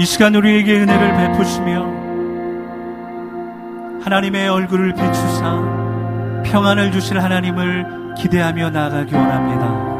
이 시간 우리에게 은혜를 베푸시며 하나님의 얼굴을 비추사 평안을 주실 하나님을 기대하며 나아가기 원합니다.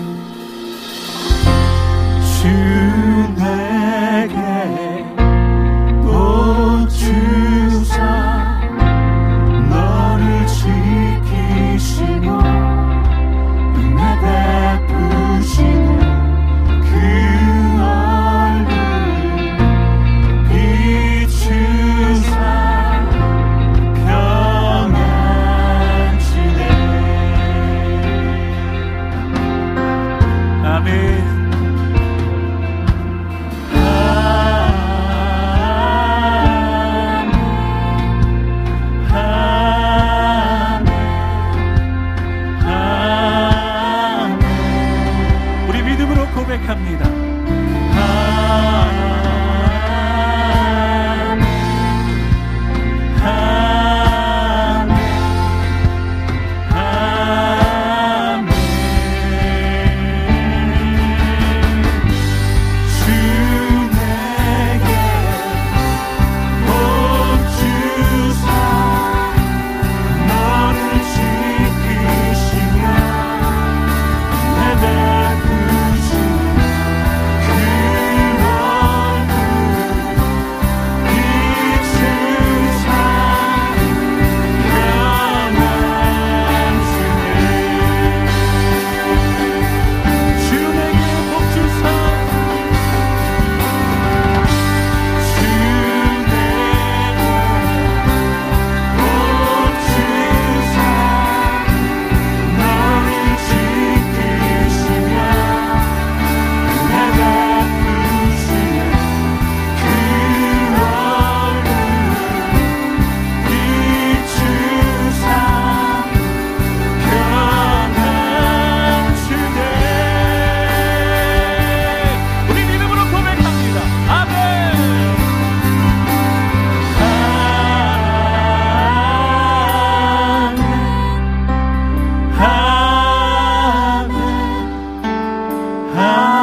How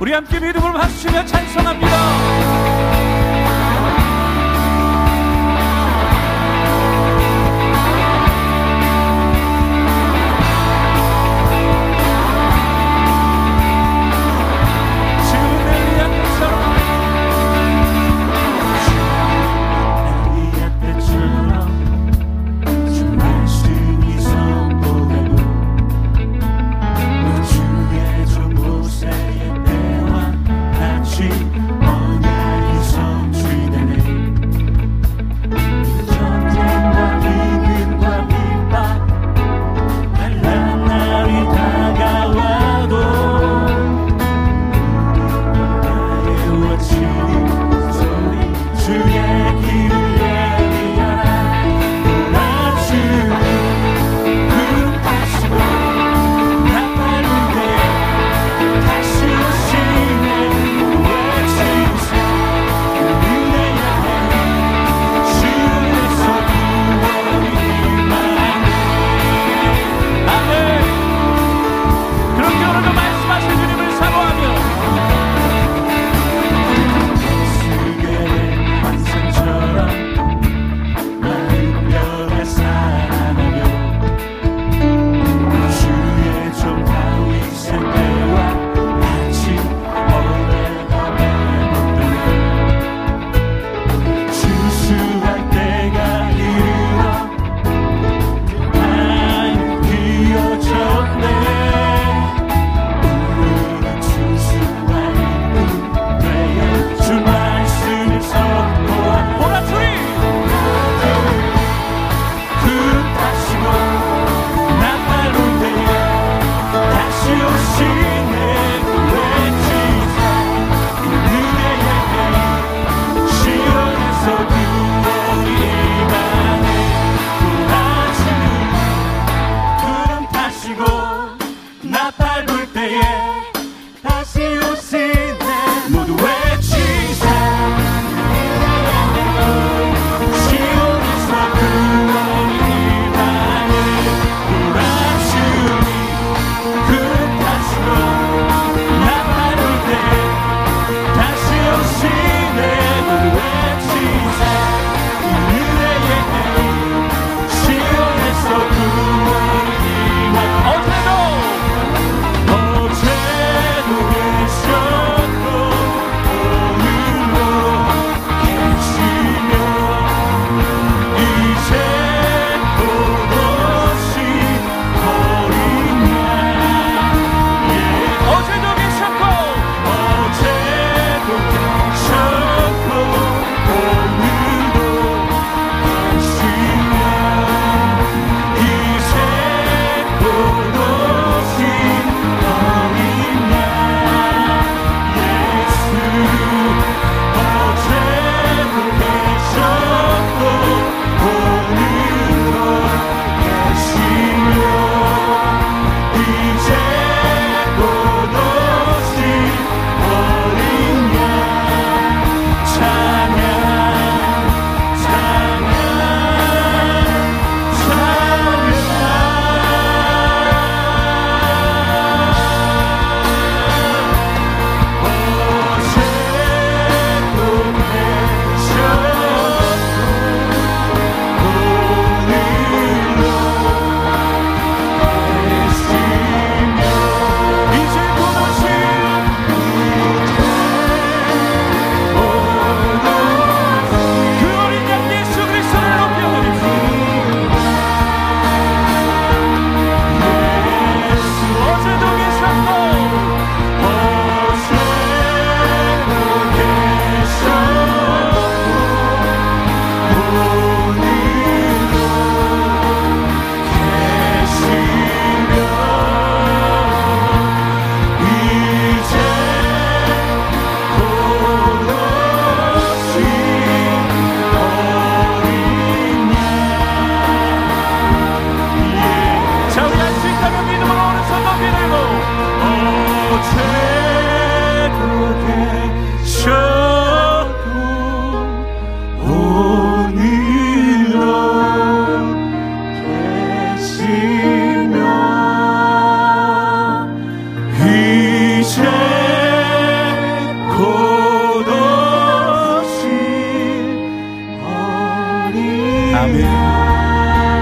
우리 함께 믿음을 박수며 찬송합니다.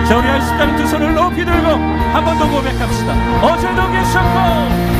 자 우리 할수 있다는 두 손을 높이 들고 한 번 더 고백합시다. 어제도 계셨고